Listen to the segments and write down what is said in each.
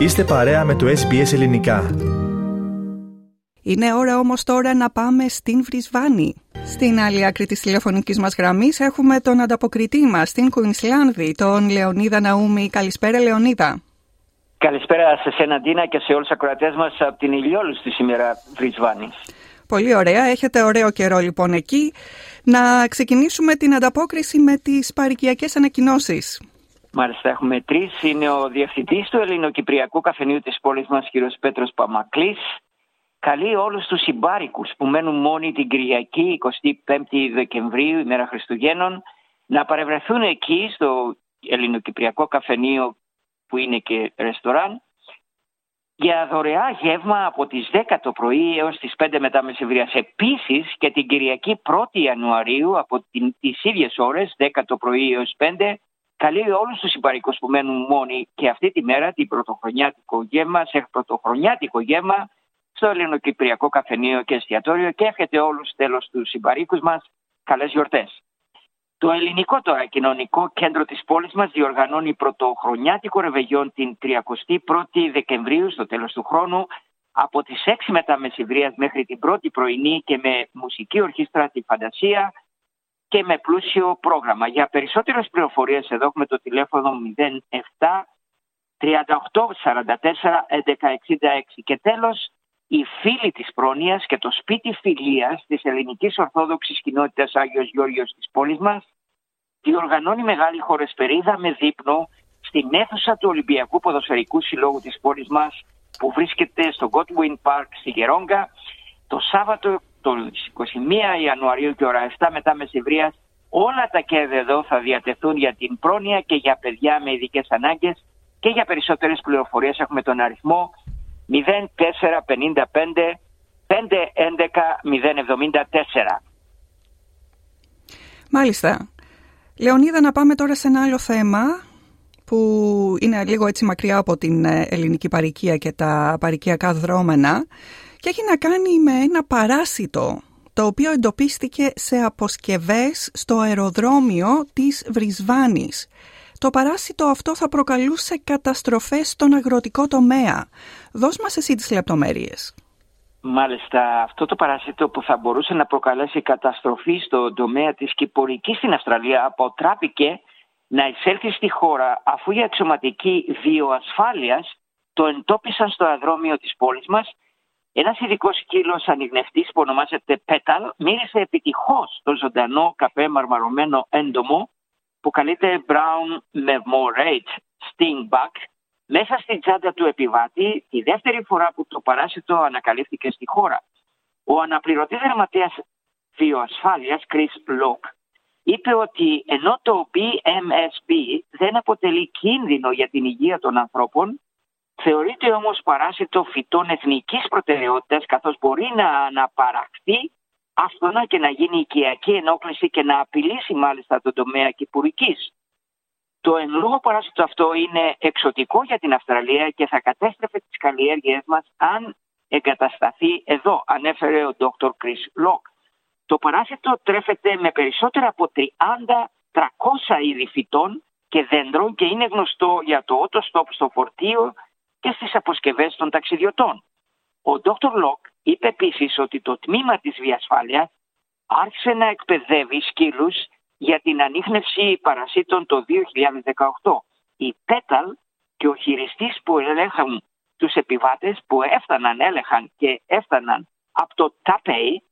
Είστε παρέα με το SBS Ελληνικά. Είναι ώρα όμως τώρα να πάμε στην Βρισβάνη. Στην άλλη άκρη της τηλεφωνικής μας γραμμής έχουμε τον ανταποκριτή μας στην Κουινσλάνδη, τον Λεωνίδα Ναούμη. Καλησπέρα Λεωνίδα. Καλησπέρα σε σένα Ντίνα και σε όλους τους ακροατές μας από την ηλιόλουστη σήμερα Βρισβάνη. Πολύ ωραία. Έχετε ωραίο καιρό λοιπόν εκεί. Να ξεκινήσουμε την ανταπόκριση με τις παρικιακές ανακοινώσεις. Μάλιστα, έχουμε τρεις. Είναι ο διευθυντής του Ελληνοκυπριακού Καφενείου της πόλης μας, κ. Πέτρος Παμακλής. Καλεί όλους τους συμπάρικους που μένουν μόνοι την Κυριακή, 25η Δεκεμβρίου, ημέρα Χριστουγέννων, να παρευρεθούν εκεί στο Ελληνοκυπριακό Καφενείο που είναι και ρεστοράν για δωρεά γεύμα από τις 10 το πρωί έως τις 5 μετά μεσημβρίας. Επίσης και την Κυριακή 1η Ιανουαρίου από τις ίδιες ώρες, 10 το πρωί έως 5, καλεί όλους τους συμπαρικούς που μένουν μόνοι και αυτή τη μέρα την πρωτοχρονιάτικο γεύμα, σε πρωτοχρονιάτικο γεύμα στο Ελληνοκυπριακό Καφενείο και Εστιατόριο και εύχεται όλους τέλος τους συμπαρίκους μας καλές γιορτές. Το ελληνικό τώρα κοινωνικό κέντρο της πόλης μας διοργανώνει πρωτοχρονιάτικο ρεβεγιόν την 31η Δεκεμβρίου στο τέλος του χρόνου από τις 6 μετά μεσημβρίας μέχρι την πρώτη πρωινή και με μουσική ορχήστρα τη Φαντασία και με πλούσιο πρόγραμμα. Για περισσότερες πληροφορίες εδώ έχουμε το τηλέφωνο 07 38 44 11 66 και τέλος οι φίλοι της πρόνοιας και το σπίτι φιλίας της ελληνικής ορθόδοξης κοινότητας Άγιος Γιώργος της πόλης μας διοργανώνει μεγάλη χωρεσπερίδα με δείπνο στην αίθουσα του Ολυμπιακού Ποδοσφαιρικού Συλλόγου της πόλης μας που βρίσκεται στο Godwin Park στη Γερόγκα το Σάββατο το 21 Ιανουαρίου και ώρα 7 μετά μεσημβρίας όλα τα κέρδη εδώ θα διατεθούν για την πρόνοια και για παιδιά με ειδικές ανάγκες και για περισσότερες πληροφορίες έχουμε τον αριθμό 0455 511 074. Μάλιστα. Λεωνίδα, να πάμε τώρα σε ένα άλλο θέμα που είναι λίγο έτσι μακριά από την ε, ελληνική παροικία και τα παροικιακά δρόμενα και έχει να κάνει με ένα παράσιτο το οποίο εντοπίστηκε σε αποσκευές στο αεροδρόμιο της Βρισβάνης. Το παράσιτο αυτό θα προκαλούσε καταστροφές στον αγροτικό τομέα. Δώσ' μας εσύ τις λεπτομέρειες. Μάλιστα, αυτό το παράσιτο που θα μπορούσε να προκαλέσει καταστροφή στον τομέα της κυπορικής στην Αυστραλία αποτράπηκε να εισέλθει στη χώρα αφού οι αξιωματικοί βιοασφάλειας το εντόπισαν στο αεροδρόμιο της πόλης μας ένας ειδικός σκύλο ανοιχνευτή που ονομάζεται Petal μύρισε επιτυχώς το ζωντανό καφέ μαρμαρωμένο έντομο που καλείται Brown Memorate Stingback μέσα στην τσάντα του επιβάτη τη δεύτερη φορά που το παράσιτο ανακαλύφθηκε στη χώρα. Ο αναπληρωτής δερματέα βιοασφάλειας Chris Locke είπε ότι ενώ το BMSB δεν αποτελεί κίνδυνο για την υγεία των ανθρώπων, Θεωρείται όμως παράσιτο φυτών εθνικής προτεραιότητας καθώς μπορεί να αναπαραχθεί άφθονα και να γίνει οικιακή ενόχληση και να απειλήσει μάλιστα τον τομέα κυπουρικής. Το εν λόγω παράσιτο αυτό είναι εξωτικό για την Αυστραλία και θα κατέστρεφε τις καλλιέργειές μας αν εγκατασταθεί εδώ, ανέφερε ο Dr. Chris Locke. Το παράσιτο τρέφεται με περισσότερα από 30-300 είδη φυτών και δέντρων και είναι γνωστό για το ωτοστόπ στο φορτίο και στις αποσκευές των ταξιδιωτών. Ο Dr. Λοκ είπε επίσης ότι το τμήμα της βιασφάλειας άρχισε να εκπαιδεύει σκύλους για την ανίχνευση παρασίτων το 2018. Η Πέταλ και ο χειριστής που ελέγχαν τους επιβάτες που έφταναν, έλεγχαν και έφταναν από το Ταϊπέι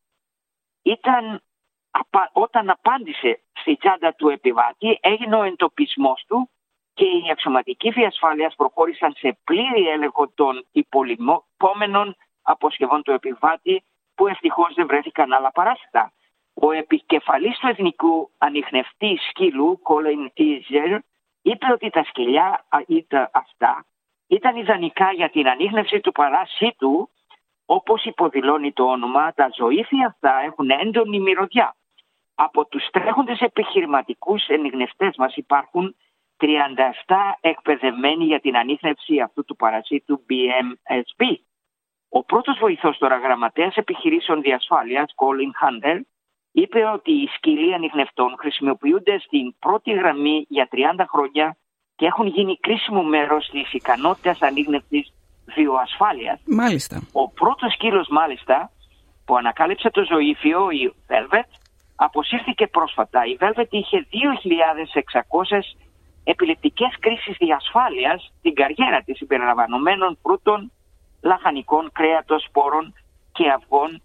ήταν όταν απάντησε στη τσάντα του επιβάτη έγινε ο εντοπισμός του και οι αξιωματικοί ασφάλειας προχώρησαν σε πλήρη έλεγχο των υπολοιπόμενων αποσκευών του επιβάτη που ευτυχώς δεν βρέθηκαν άλλα παράσιτα. Ο επικεφαλής του Εθνικού Ανοιχνευτή Σκύλου, Colin Ιζερ, είπε ότι τα σκυλιά ήταν αυτά ήταν ιδανικά για την ανείχνευση του παράσιτου όπως υποδηλώνει το όνομα, τα ζωήφια αυτά έχουν έντονη μυρωδιά. Από τους τρέχοντες επιχειρηματικούς ενιγνευτές μας υπάρχουν 37 εκπαιδευμένοι για την ανείχνευση αυτού του παρασίτου BMSB. Ο πρώτος βοηθός τώρα γραμματέας επιχειρήσεων διασφάλειας, Colin Hunter, είπε ότι οι σκύλοι ανοιχνευτών χρησιμοποιούνται στην πρώτη γραμμή για 30 χρόνια και έχουν γίνει κρίσιμο μέρος της ικανότητας ανίγνευτης βιοασφάλειας. Μάλιστα. Ο πρώτος σκύλος μάλιστα που ανακάλυψε το ζωήφιο, η Velvet, αποσύρθηκε πρόσφατα. Η Velvet είχε 2.600 επιλεπτικές κρίσεις διασφάλειας στην καριέρα της συμπεριλαμβανομένων φρούτων, λαχανικών, κρέατος, σπόρων και αυγών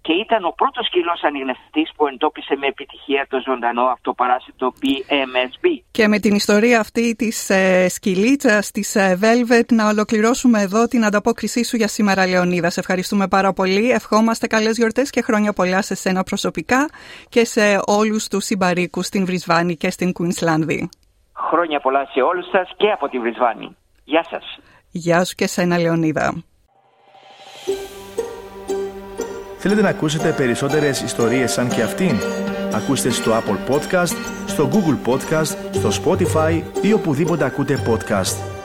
και ήταν ο πρώτος σκυλός ανιγνευτής που εντόπισε με επιτυχία το ζωντανό αυτοπαράσιτο PMSB. Και με την ιστορία αυτή της ε, σκυλίτσας, της ε, Velvet, να ολοκληρώσουμε εδώ την ανταπόκρισή σου για σήμερα, Λεωνίδα. Σε ευχαριστούμε πάρα πολύ. Ευχόμαστε καλές γιορτές και χρόνια πολλά σε σένα προσωπικά και σε όλους τους συμπαρίκους στην Βρισβάνη και στην Κουινσλάνδη. Χρόνια πολλά σε όλους σας και από τη Βρισβάνη. Γεια σας. Γεια σου και σένα, Λεωνίδα. Θέλετε να ακούσετε περισσότερες ιστορίες σαν και αυτήν; Ακούστε στο Apple Podcast, στο Google Podcast, στο Spotify ή οπουδήποτε ακούτε podcast.